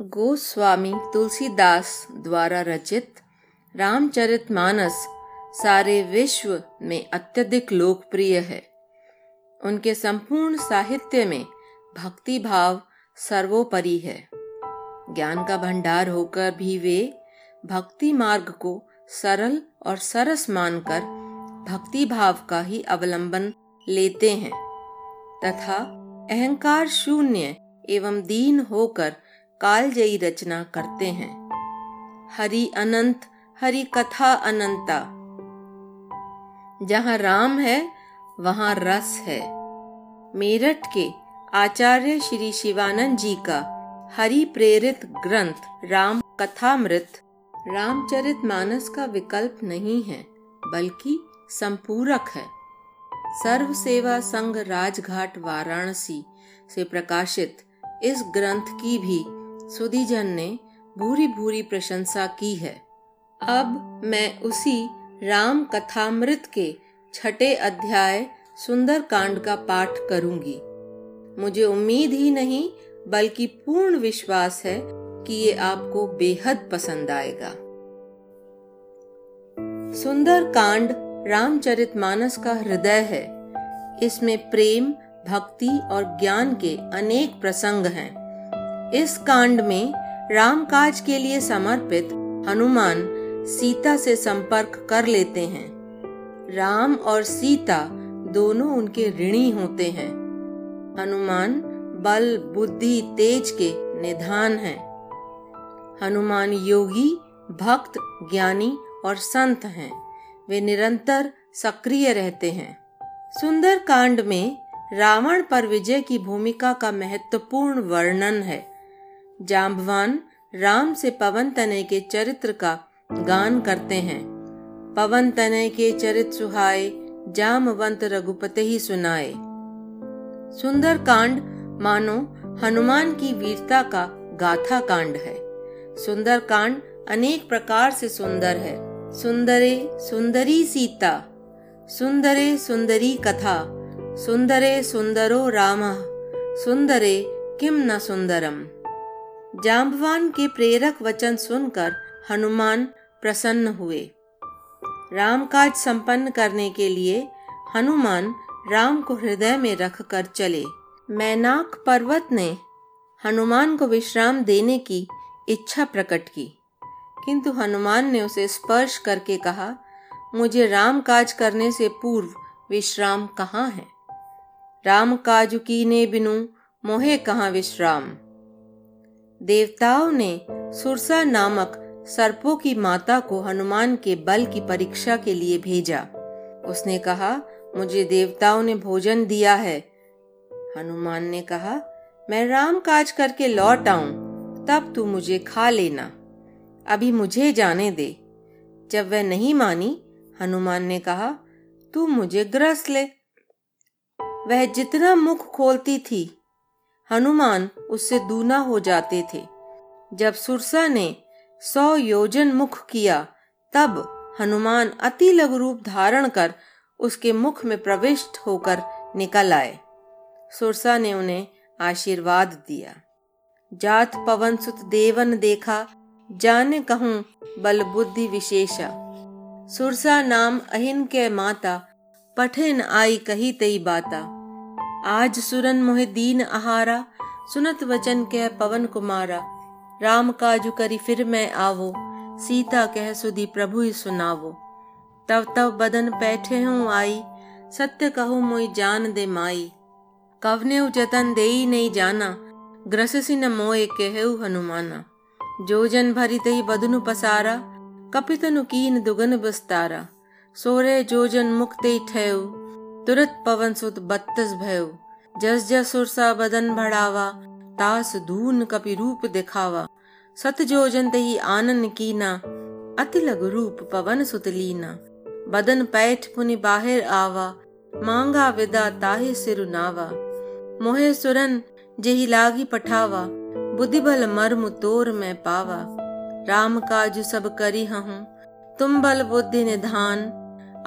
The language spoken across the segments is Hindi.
गोस्वामी तुलसीदास द्वारा रचित रामचरितमानस सारे विश्व में अत्यधिक लोकप्रिय है। उनके संपूर्ण साहित्य में भक्ति भाव सर्वोपरि है। ज्ञान का भंडार होकर भी वे भक्ति मार्ग को सरल और सरस मानकर भक्ति भाव का ही अवलंबन लेते हैं तथा अहंकार शून्य एवं दीन होकर कालजयी रचना करते हैं। हरि अनंत, हरि कथा अनंता। जहाँ राम है, वहाँ रस है। मेरठ के आचार्य श्री शिवानंद जी का हरि प्रेरित ग्रंथ राम कथामृत, रामचरित मानस का विकल्प नहीं है, बल्कि संपूरक है। सर्व सेवा संघ राजघाट वाराणसी से प्रकाशित इस ग्रंथ की भी सुधीजन ने भूरी भूरी प्रशंसा की है। अब मैं उसी राम कथामृत के छठे अध्याय सुंदर कांड का पाठ करूँगी। मुझे उम्मीद ही नहीं, बल्कि पूर्ण विश्वास है कि ये आपको बेहद पसंद आएगा। सुंदर कांड रामचरित मानस का हृदय है। इसमें प्रेम, भक्ति और ज्ञान के अनेक प्रसंग हैं। इस कांड में राम काज के लिए समर्पित हनुमान सीता से संपर्क कर लेते हैं। राम और सीता दोनों उनके ऋणी होते हैं। हनुमान बल, बुद्धि, तेज के निधान हैं। हनुमान योगी, भक्त, ज्ञानी और संत हैं। वे निरंतर सक्रिय रहते हैं। सुंदर कांड में रावण पर विजय की भूमिका का महत्वपूर्ण वर्णन है। जाम्बवान राम से पवन तनय के चरित्र का गान करते हैं। पवन तनय के चरित सुहाए जामवंत रघुपति ही सुनाए। सुंदर कांड मानो हनुमान की वीरता का गाथा कांड है। सुंदर कांड अनेक प्रकार से सुंदर है। सुंदरे सुंदरी सीता, सुंदरे सुंदरी कथा, सुंदरे सुंदरो राम, सुंदरे किम न सुंदरम। जाम्बवान के प्रेरक वचन सुनकर हनुमान प्रसन्न हुए। राम काज संपन्न करने के लिए हनुमान राम को हृदय में रखकर चले। मैनाक पर्वत ने हनुमान को विश्राम देने की इच्छा प्रकट की। किंतु हनुमान ने उसे स्पर्श करके कहा, मुझे राम काज करने से पूर्व विश्राम कहाँ है? राम काज कीने बिनु मोहे कहाँ विश्राम? देवताओं ने सुरसा नामक सर्पों की माता को हनुमान के बल की परीक्षा के लिए भेजा। उसने कहा, मुझे देवताओं ने भोजन दिया है। हनुमान ने कहा, मैं राम काज करके लौट आऊँ, तब तू मुझे खा लेना। अभी मुझे जाने दे। जब वह नहीं मानी, हनुमान ने कहा, तू मुझे ग्रस ले। वह जितना मुख खोलती थी हनुमान उससे दूना हो जाते थे। जब सुरसा ने सौ योजन मुख किया, तब हनुमान अति लघु रूप धारण कर उसके मुख में प्रविष्ट होकर निकल आए। सुरसा ने उन्हें आशीर्वाद दिया। जात पवन सुत देवन देखा, जाने कहूँ बल बुद्धि विशेषा। सुरसा नाम अहिन के माता, पठिन आई कही तई बाता। आज सुरन मोहे दीन आहारा, सुनत वचन कह पवन कुमारा। राम काजु करी फिर मैं आवो, सीता कह सुधी प्रभु ही सुनावो। तब तब बदन बैठे हूँ आई, सत्य कहू मोई जान दे माई। कवने जतन दे नहीं जाना ग्रससी न मोए कहु हनुमाना। जो जन भरी तही बदनु पसारा, कपितनु कीन दुगन बस्तारा। सोरे जो जन मुक्ते ठेऊ तुरत पवन सुत बत्तस भयो जस जस सुरसा बदन बढ़ावा तास धून कपि रूप दिखावा। सत जो जंत ही आनन कीना, अति लघु रूप पवन सुत लीना। बदन पैठ पुनि बाहिर आवा, मांगा विदा ताहे सिरु नावा। मोहे सुरन जेहि लागी पठावा बुद्धि बल मर्म तोर में पावा। राम काज सब करी हूँ तुम बल बुद्धि निधान,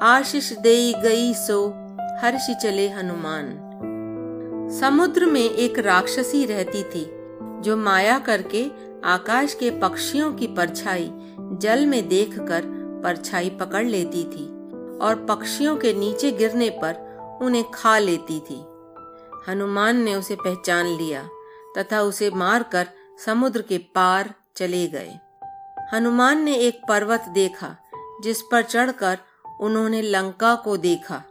आशीष देई गई सो। हर्षि चले हनुमान। समुद्र में एक राक्षसी रहती थी, जो माया करके आकाश के पक्षियों की परछाई जल में देखकर परछाई पकड़ लेती थी और पक्षियों के नीचे गिरने पर उन्हें खा लेती थी। हनुमान ने उसे पहचान लिया तथा उसे मारकर समुद्र के पार चले गए। हनुमान ने एक पर्वत देखा, जिस पर चढ़कर उन्होंने लंका को देखा।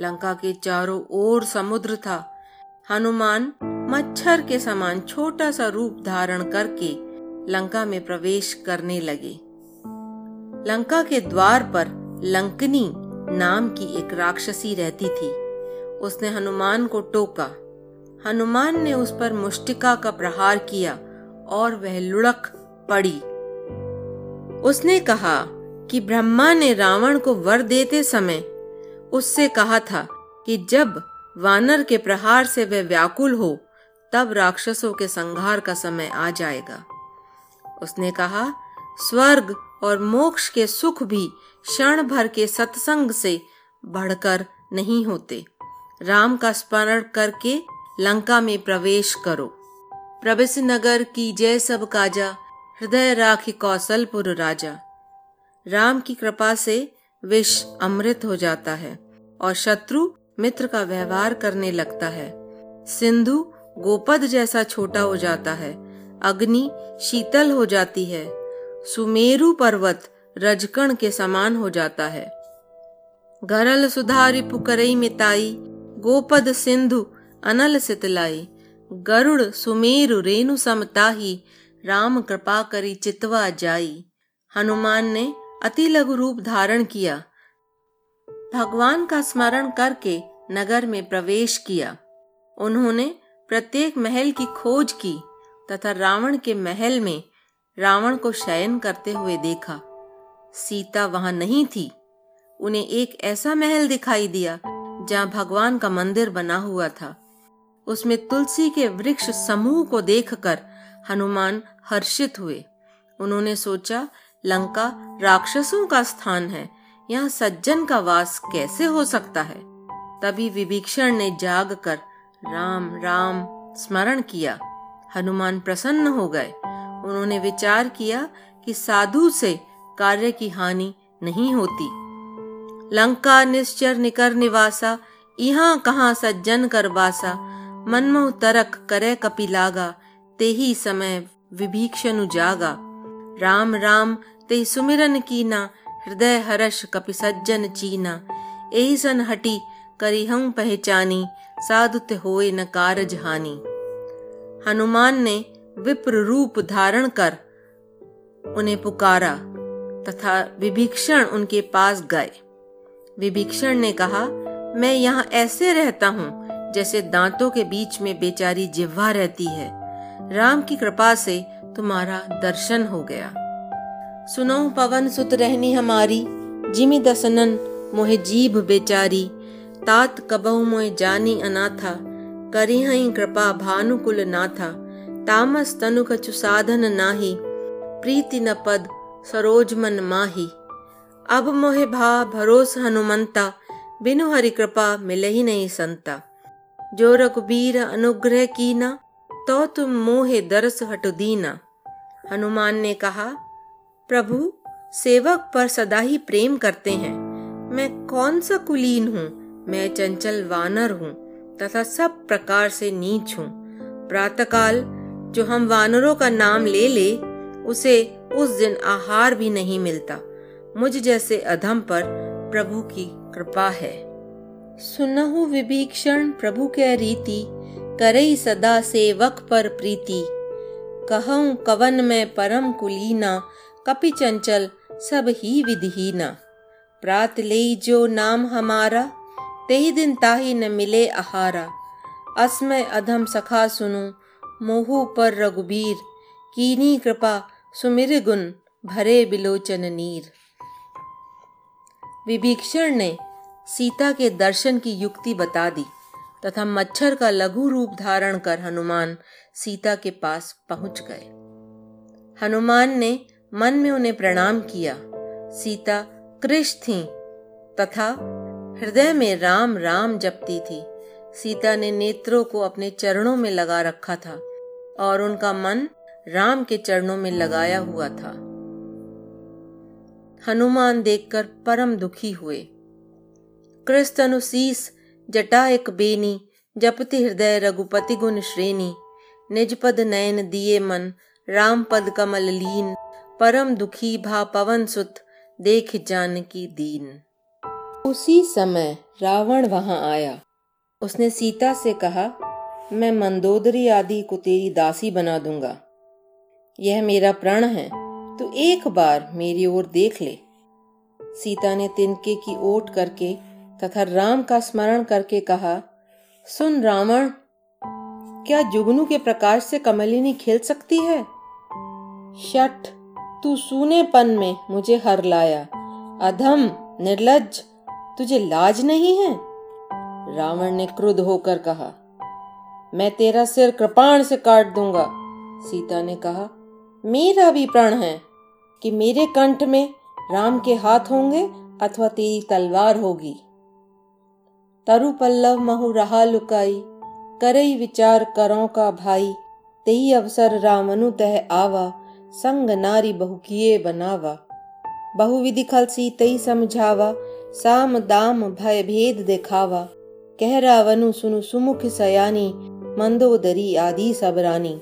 लंका के चारों ओर समुद्र था। हनुमान मच्छर के समान छोटा सा रूप धारण करके लंका में प्रवेश करने लगे। लंका के द्वार पर लंकनी नाम की एक राक्षसी रहती थी। उसने हनुमान को टोका। हनुमान ने उस पर मुष्टिका का प्रहार किया और वह लुढ़क पड़ी। उसने कहा कि ब्रह्मा ने रावण को वर देते समय उससे कहा था कि जब वानर के प्रहार से वह व्याकुल हो, तब राक्षसों के संहार का समय आ जाएगा। उसने कहा, स्वर्ग और मोक्ष के सुख भी क्षण भर के सत्संग से बढ़कर नहीं होते। राम का स्मरण करके लंका में प्रवेश करो। प्रवेश नगर की जय सब काजा, हृदय राखी कौशलपुर राजा। राम की कृपा से विष अमृत हो जाता है। और शत्रु मित्र का व्यवहार करने लगता है। सिंधु गोपद जैसा छोटा हो जाता है। अग्नि शीतल हो जाती है। सुमेरु पर्वत रजकण के समान हो जाता है। गरल सुधारी पुकरई मिताई, गोपद सिंधु अनल सितलाई, गरुड़ सुमेरु रेणु समताही, राम कृपा करी चितवा जाई। हनुमान ने अति लघु रूप धारण किया। भगवान का स्मरण करके नगर में प्रवेश किया। उन्होंने प्रत्येक महल की खोज की तथा रावण के महल में रावण को शयन करते हुए देखा। सीता वहाँ नहीं थी। उन्हें एक ऐसा महल दिखाई दिया जहाँ भगवान का मंदिर बना हुआ था। उसमें तुलसी के वृक्ष समूह को देखकर हनुमान हर्षित हुए। उन्होंने सोचा, लंका राक्षसों का स्थान है यहाँ सज्जन का वास कैसे हो सकता है? तभी विभीषण ने जाग कर राम राम, स्मरण किया। हनुमान प्रसन्न हो गए। उन्होंने विचार किया कि साधु से कार्य की हानि नहीं होती। लंका निश्चर निकर निवासा यहाँ कहाँ सज्जन कर बासा। मनमोह तरक करे कपिलागा ते ही समय विभीक्षण जागा राम राम ते सुमिरन कीना हृदय हर्ष कपि सज्जन चीना। एही सन हटी, करी हम पहचानी, साधु ते होए न कारज हानि। हनुमान ने विप्र रूप धारण कर उन्हें पुकारा, तथा विभीक्षण उनके पास गए। विभीक्षण ने कहा, मैं यहाँ ऐसे रहता हूँ, जैसे दांतों के बीच में बेचारी जिह्वा रहती है। राम की कृपा से तुम्हारा दर्शन हो गया। सुनो पवन सुत रहनी हमारी, जिमी दसनन मोहे जीभ बेचारी। तात कबहु मोहे जानी अनाथा, करी हई कृपा भानुकुल नाथा। तामस तनु कछु साधन नाही, प्रीति न पद सरोज मन माही। अब मोहे भा भरोस हनुमंता, बिनु हरि कृपा मिले ही नहीं संता। जो रघुबीर अनुग्रह कीना तो तुम मोहे दरस हट दीना। हनुमान ने कहा प्रभु, सेवक पर सदा ही प्रेम करते हैं। मैं कौन सा कुलीन हूँ? मैं चंचल वानर हूँ, तथा सब प्रकार से नीच हूँ। प्रातःकाल, जो हम वानरों का नाम ले ले, उसे उस दिन आहार भी नहीं मिलता। मुझ जैसे अधम पर प्रभु की कृपा है। सुनहु विभीक्षण प्रभु के रीति, करई सदा सेवक पर प्रीति। कहूँ कवन में परम कुलीना कपि चंचल, सब ही विधिहीना। प्रात ले जो नाम हमारा ते दिन ताही न मिले आहारा। असमय अधम सखा सुनु, मोहू पर रघुबीर। कीनी कृपा, सुमिर गुण, भरे बिलोचन नीर। विभीषण ने सीता के दर्शन की युक्ति बता दी, तथा मच्छर का लघु रूप धारण कर हनुमान सीता के पास पहुँच गए। हनुमान ने मन में उन्हें प्रणाम किया। सीता कृष थी तथा हृदय में राम राम जपती थी। सीता ने नेत्रों को अपने चरणों में लगा रखा था और उनका मन राम के चरणों में लगाया हुआ था। हनुमान देखकर परम दुखी हुए। कृष्ण अनुशीस जटा एक बेनी, जपति हृदय रघुपति गुण श्रेणी। निज पद नयन दिए मन राम पद कमल लीन। परम दुखी भा पवन सुत देख जानकी दीन। उसी समय रावण वहाँ आया। उसने सीता से कहा, मैं मंदोदरी आदि को तेरी दासी बना दूँगा। यह मेरा प्रण है तो एक बार मेरी ओर देख ले। सीता ने तिनके की ओट करके तथा राम का स्मरण करके कहा, सुन रावण, क्या जुगनू के प्रकाश से कमलिनी खेल सकती है? शठ तू सूनेपन में मुझे हर लाया। अधम, निर्लज, तुझे लाज नहीं है? रावण ने क्रुद्ध होकर कहा, मैं तेरा सिर कृपाण से काट दूँगा। सीता ने कहा, मेरा भी प्रण है कि मेरे कंठ में राम के हाथ होंगे अथवा तेरी तलवार होगी। तरु पल्लव महु रहा लुकाई, करई विचार करो का भाई तेही अवसर रामनु तह आवा संग नारी बहु किए बनावा। बहुविधि खल सी तई समझावा, साम दाम भय भेद दिखावा। कह रावनु सुनु सुमुख सयानी मंदोदरी आदि सबरानी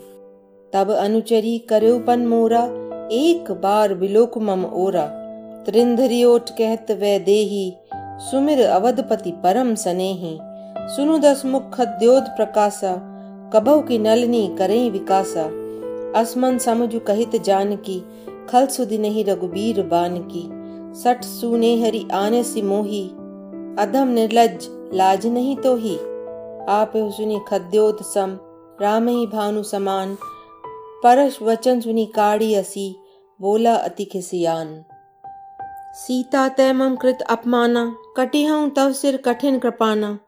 तब अनुचरी करेपन मोरा, एक बार बिलोक मम ओरा। त्रिंधरियोट कहत वै देही, सुमिर अवधपति परम सनेही। सुनु दस मुख द्योत प्रकाशा कबहु की नलनी करें विकासा। असमन समझु कहित जान की खल सुधि नहीं रघुबीर बान की सठ सुने हरि आने सी मोही, अधम निर्लज लाज नहीं तो ही आप सुनी खद्योत सम, राम ही भानु समान। परश वचन सुनी काड़ी असी, बोला अति खिसियान। सीता तैमम कृत अपमाना, कटी तव सिर कठिन कृपाना।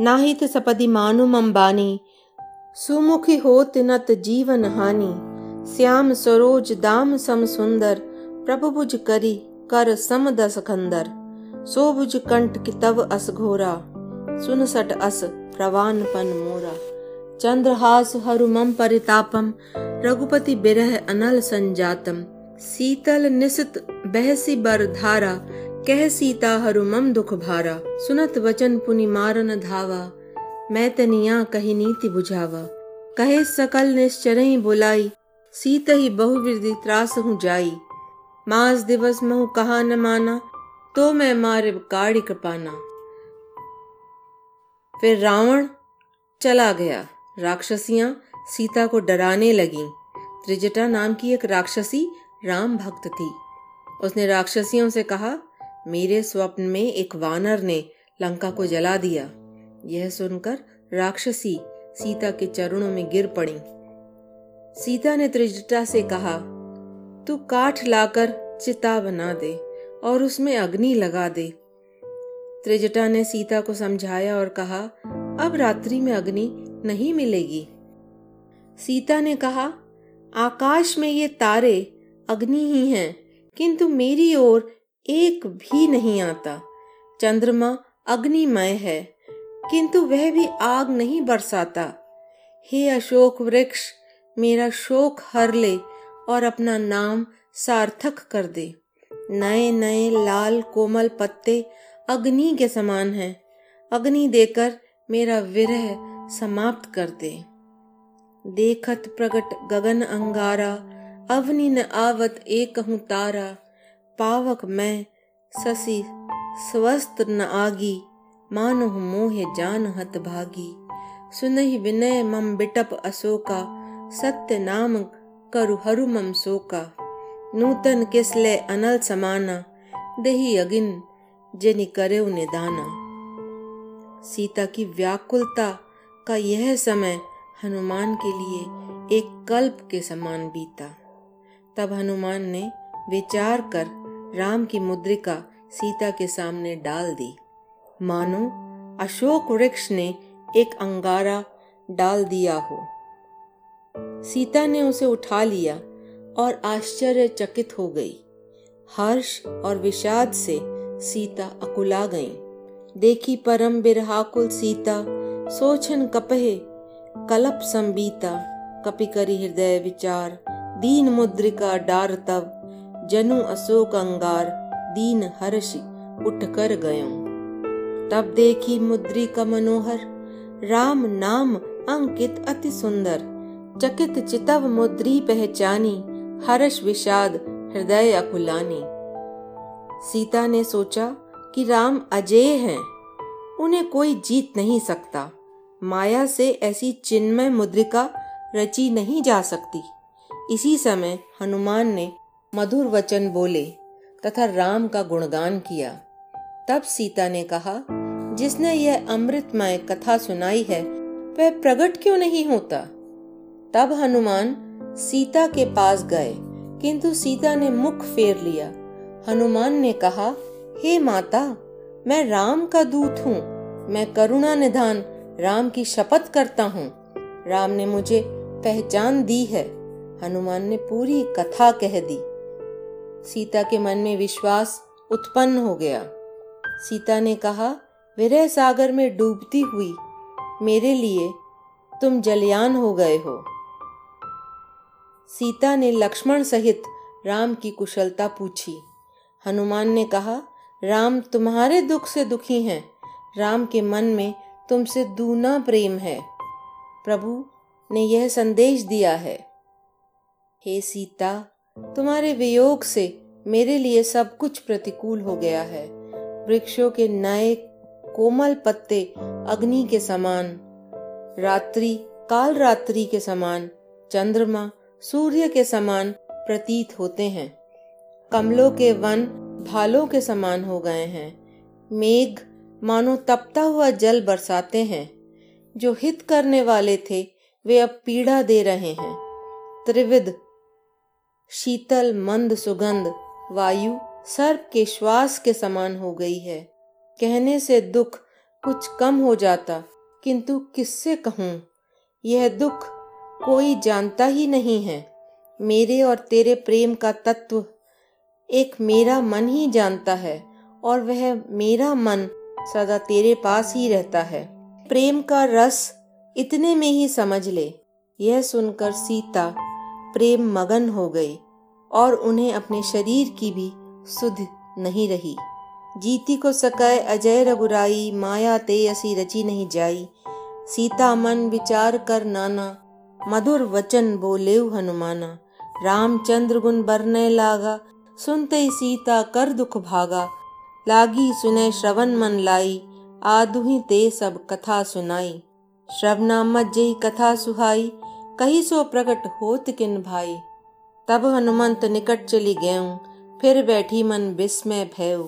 नाहित सपदि मानु मम बानी, सुमुखी होत नत जीवन हानि। श्याम सरोज दाम सम सुंदर, प्रभु बुझ करी कर सम दस खंदर। सो बुझ कंठ की तव अस घोरा, सुन सट अस प्रवान पन मोरा। चंद्रहास हरुमम परितापम, रघुपति बिरह अनल संजातम। शीतल निशित बहसी बर धारा, कह सीता हरुमम दुख भारा। सुनत वचन पुनि मारन धावा, मैं तनिया कही नीति बुझावा। कहे सकल निश्चर बुलाई सीत ही बहुविधि त्रास हूँ जाई। मास दिवस महु कहा न माना तो मैं मारे काड़ी कृपाना। फिर रावण चला गया। राक्षसियाँ सीता को डराने लगी। त्रिजटा नाम की एक राक्षसी राम भक्त थी। उसने राक्षसियों से कहा, मेरे स्वप्न में एक वानर ने लंका को जला दिया। यह सुनकर राक्षसी सीता के चरणों में गिर पड़ी। सीता ने त्रिजटा से कहा, तू काठ लाकर चिता बना दे और उसमें अग्नि लगा दे। त्रिजटा ने सीता को समझाया और कहा, अब रात्रि में अग्नि नहीं मिलेगी। सीता ने कहा, आकाश में ये तारे अग्नि ही हैं, किंतु मेरी ओर एक भी नहीं आता। चंद्रमा अग्निमय है, किंतु वह भी आग नहीं बरसाता। हे अशोक वृक्ष मेरा शोक हर ले और अपना नाम सार्थक कर दे। नए नए लाल कोमल पत्ते अग्नि के समान है। अग्नि देकर मेरा विरह समाप्त कर दे। देखत प्रगट गगन अंगारा, अवनि न आवत एक हूँ तारा। पावक मैं ससी स्वस्थ न आगी, मानो मोहे जान हत भागी। सुनहि विनय मम बिटप अशोका सत्य नाम करु हरु मम शोका। नूतन किसले अनल समाना, दही अगिन जेनी करे उन्हें दाना सीता की व्याकुलता का यह समय हनुमान के लिए एक कल्प के समान बीता। तब हनुमान ने विचार कर राम की मुद्रिका सीता के सामने डाल दी। मानो अशोक वृक्ष ने एक अंगारा डाल दिया हो। सीता ने उसे उठा लिया और आश्चर्यचकित हो गई। हर्ष और विषाद से सीता अकुला गई। देखी परम बिरहाकुल सीता, सोचन कपहे, कलप संबीता कपि करी हृदय विचार, दीन मुद्रिका डार तब जनु अशोक अंगार, दीन हर्ष उठ कर गयो। तब देखी मुद्रिका मनोहर, राम नाम अंकित अति सुंदर चकित चितव मुद्री पहचानी, हर्ष विषाद हृदय अकुलानी। सीता ने सोचा कि राम अजय हैं, उन्हें कोई जीत नहीं सकता, माया से ऐसी चिन्मय मुद्रिका रची नहीं जा सकती। इसी समय हनुमान ने मधुर वचन बोले तथा राम का गुणगान किया। तब सीता ने कहा, जिसने यह अमृतमय कथा सुनाई है, वह प्रकट क्यों नहीं होता? तब हनुमान सीता के पास गए, किंतु सीता ने मुख फेर लिया। हनुमान ने कहा, हे माता, मैं राम का दूत हूँ, मैं करुणा निधान राम की शपथ करता हूँ। राम ने मुझे पहचान दी है। हनुमान ने पूरी कथा कह दी। सीता के मन में विश्वास उत्पन्न हो गया। सीता ने कहा, विरह सागर में डूबती हुई, मेरे लिए तुम जलयान हो गए हो। सीता ने लक्ष्मण सहित राम की कुशलता पूछी। हनुमान ने कहा, राम तुम्हारे दुख से दुखी हैं। राम के मन में तुमसे दूना प्रेम है। प्रभु ने यह संदेश दिया है। हे सीता, तुम्हारे वियोग से मेरे लिए सब कुछ प्रतिकूल हो गया है। वृक्षों के नए कोमल पत्ते अग्नि के समान, रात्रि काल रात्रि के समान, चंद्रमा सूर्य के समान प्रतीत होते हैं। कमलों के वन भालों के समान हो गए हैं। मेघ मानो तपता हुआ जल बरसाते हैं। जो हित करने वाले थे, वे अब पीड़ा दे रहे हैं। त्रिविध, शीतल, मंद सुगंध, वायु, सर्प के श्वास के समान हो गई है। कहने से दुख कुछ कम हो जाता, किंतु किससे कहूँ? यह दुख कोई जानता ही नहीं है। मेरे और तेरे प्रेम का तत्व एक मेरा मन ही जानता है और वह मेरा मन सदा तेरे पास ही रहता है। प्रेम का रस इतने में ही समझ ले। यह सुनकर सीता प्रेम मगन हो गई और उन्हें अपने शरीर की भी सुध नहीं रही। जीती को सकाय अजय रघुराई, माया ते असी रची नहीं जाई। सीता मन विचार कर नाना मधुर वचन बोले हनुमाना। रामचंद्र गुण बरने लागा, सुनते ही सीता कर दुख भागा। लागी सुने श्रवण मन लाई, आदुही ते सब कथा सुनाई। श्रवना मज्जई कथा सुहाई, कही सो प्रकट होत किन भाई। तब हनुमंत निकट चली गयऊ फिर बैठी मन विस्मय भयऊ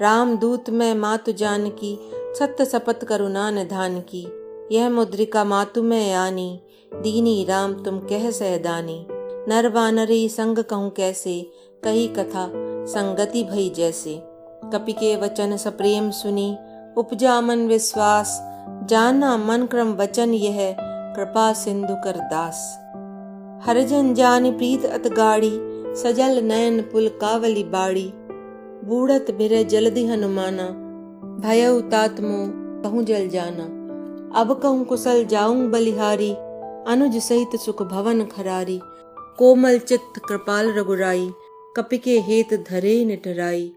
राम दूत में मातु जान की सत्य सपत करुणा निधान की यह मुद्रिका मातु में आनी दीनी राम, तुम कह सहदानी नर वानरी संग कहूँ कैसे? कही कथा संगति भई जैसे। कपि के वचन सप्रेम सुनी, उपजा मन विश्वास। जाना मन क्रम वचन यह, कृपा सिंधु कर दास। हरजन जान प्रीत अत गाड़ी, सजल नयन पुल कावली बाड़ी। बूढ़त बिर जल्दी हनुमाना, भय तात्मो कहूँ जल जाना। अब कहूँ कुशल जाऊँ बलिहारी अनुज सहित सुख भवन खरारी, कोमल चित्त कृपाल रघुराई, कपिके हेत धरे निटराई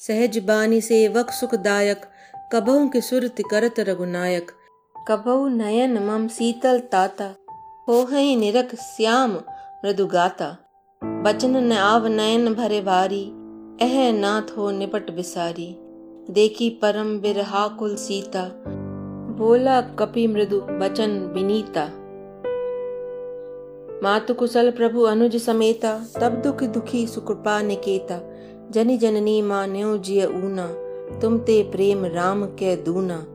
सहज बानी से सेवक सुखदायक, कबहु के सुरति करत रघुनायक। कबहु नयन मम शीतल ताता हो हई निरख श्याम मृदु गाता बचन न आव नयन भरे भारी, एह नाथ हो निपट बिसारी। देखी परम बिरहा कुल सीता, बोला कपि मृदु बचन विनीता। मातु कुशल प्रभु अनुज समेता, तब दुख दुखी सुकृपा निकेता। जनि जननी माँ न्यो जिय ऊना, तुम ते प्रेम राम के दूना।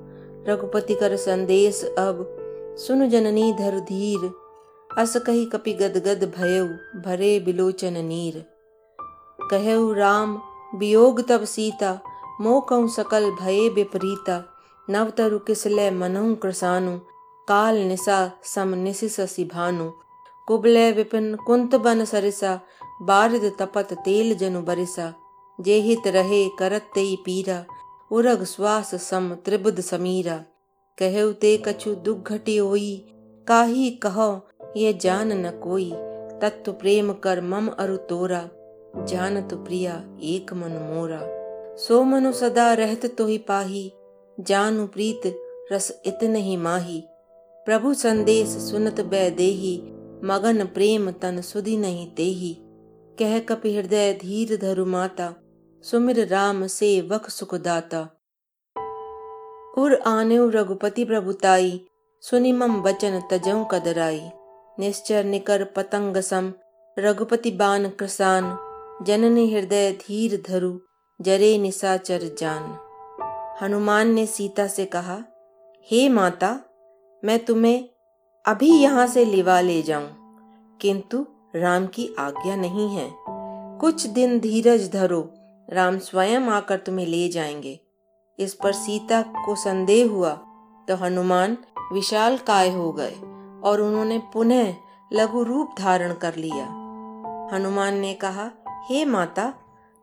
रघुपति कर संदेश अब, सुन जननी धर धीर। अस कही कपि गद गद भयउ भरे बिलोचन नीर। कहु राम, वियोग तब सीता मोकऊ सकल भये विपरीता। नवतरु किसले मनऊ कृसानु काल निशा सम निशिस सिभानु। कुबले विपिन कुंत बन सरिसा बारिद तपत तेल जनु बरिसा जेहित रहे करत ते पीरा उरग श्वास सम त्रिबुद समीरा कहु ते कछु दुख घटी होई काही कहो ये जान न कोई तत्व प्रेम कर मम अरु तोरा जानत प्रिया एक मन मोरा सो मनु सदा रहत तो ही पाही जानु प्रीत रस इतन ही माही प्रभु संदेश सुनत बै देही मगन प्रेम तन सुधि नहीं तेही। कह कपि हृदय धीर धरु माता, सुमिर राम से वख सुखदाता उर आने रघुपति प्रभुताई सुनि मम बचन तजऊ कदराई। निश्चर निकर पतंग सम, रघुपति बान कृसान। जननी हृदय धीर धरु, जरे निसाचर जान। हनुमान ने सीता से कहा, हे माता, मैं तुम्हें अभी यहाँ से लिवा ले जाऊँ। किंतु राम की आज्ञा नहीं है। कुछ दिन धीरज धरो, राम स्वयं आकर तुम्हें ले जाएँगे। इस पर सीता को संदेह हुआ तो हनुमान विशाल काय हो गए, और उन्होंने पुनः लघु रूप धारण कर लिया। हनुमान ने कहा, हे माता,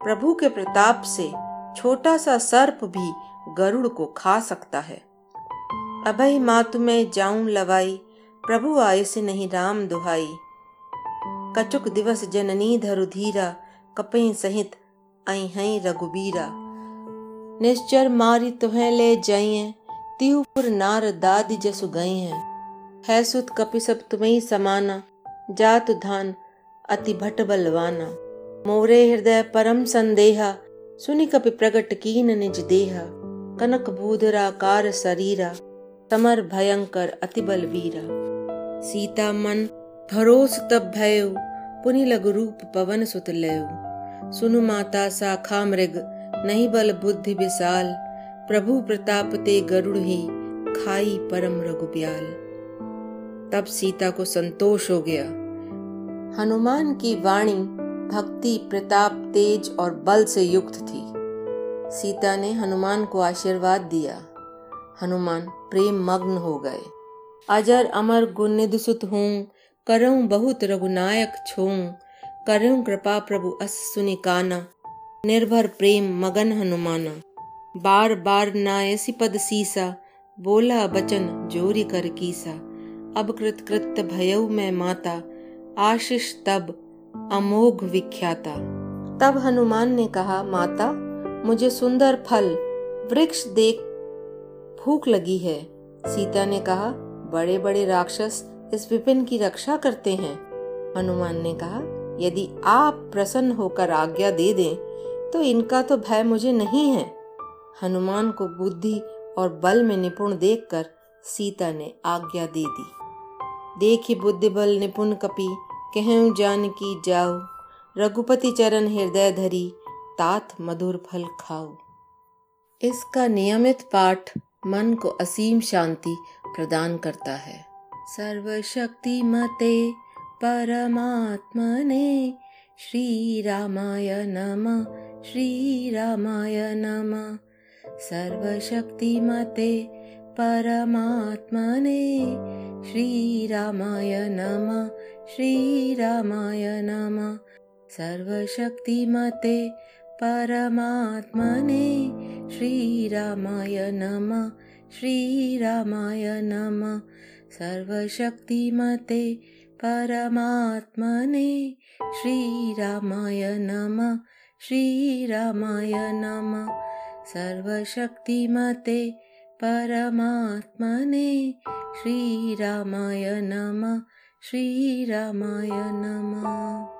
प्रभु के प्रताप से छोटा सा सर्प भी गरुड़ को खा सकता है। अभय माँ तुम्हें जाऊँ लवाई प्रभु आय से नहीं राम दुहाई। कचुक दिवस जननी धरु धीरा, कपई सहित आई हई रघुबीरा। निश्चर मारी तुहे ले जाइए, तिहुपुर नार दादी जसु गई हैं है सुत कपि सब तुम्हें समाना, जात धान अति भट बलवाना। मोरे हृदय परम संदेहा, सुनि कपि प्रगट कीन निज देहा। कनक बूधरा कार शरीरा, समर भयंकर अति बलवीरा। सीता मन भरोस तब भयो पुनि लग रूप पवन सुत लयो सुनु माता साखा मृग, नहीं बल बुद्धि विशाल। प्रभु प्रताप ते गरुड़ ही खाई परम रघुब्याल तब सीता को संतोष हो गया। हनुमान की वाणी भक्ति, प्रताप, तेज और बल से युक्त थी। सीता ने हनुमान को आशीर्वाद दिया। हनुमान प्रेम मग्न हो गए। अजर अमर गुण सुत हूँ, करऊं बहुत रघुनायक छों। करऊं कृपा प्रभु अस सुनि काना, निर्भर प्रेम मगन हनुमाना। बार बार नायसी पद सीसा, बोला बचन जोरी कर कीसा। अब कृत कृत भयऊ मैं माता, आशीष तब अमोघ विख्याता। तब हनुमान ने कहा, माता, मुझे सुंदर फल, वृक्ष देख भूख लगी है। सीता ने कहा बड़े बड़े राक्षस इस विपिन की रक्षा करते हैं। हनुमान ने कहा, यदि आप प्रसन्न होकर आज्ञा दे दें तो इनका तो भय मुझे नहीं है। हनुमान को बुद्धि और बल में निपुण देखकर सीता ने आज्ञा दे दी। देखी बुद्धि बल निपुण कपि, कहूँ जान की जाओ रघुपति चरण हृदय धरी, तात मधुर फल खाओ इसका नियमित पाठ मन को असीम शांति प्रदान करता है। सर्वशक्तिमते परमात्मने श्रीरामाय नमः श्रीरामाय नमः। सर्वशक्तिमते परमात्मने श्रीरामाय नमः श्रीरामाय नमः। सर्वशक्तिमते परमात्मने श्रीरामाय नमः श्रीरामाय नमः। सर्वशक्तिमते परमात्मने श्रीरामाय नमः श्रीरामाय नमः। सर्वशक्तिमते परमात्मने श्रीरामाय नमः श्रीरामाय नमः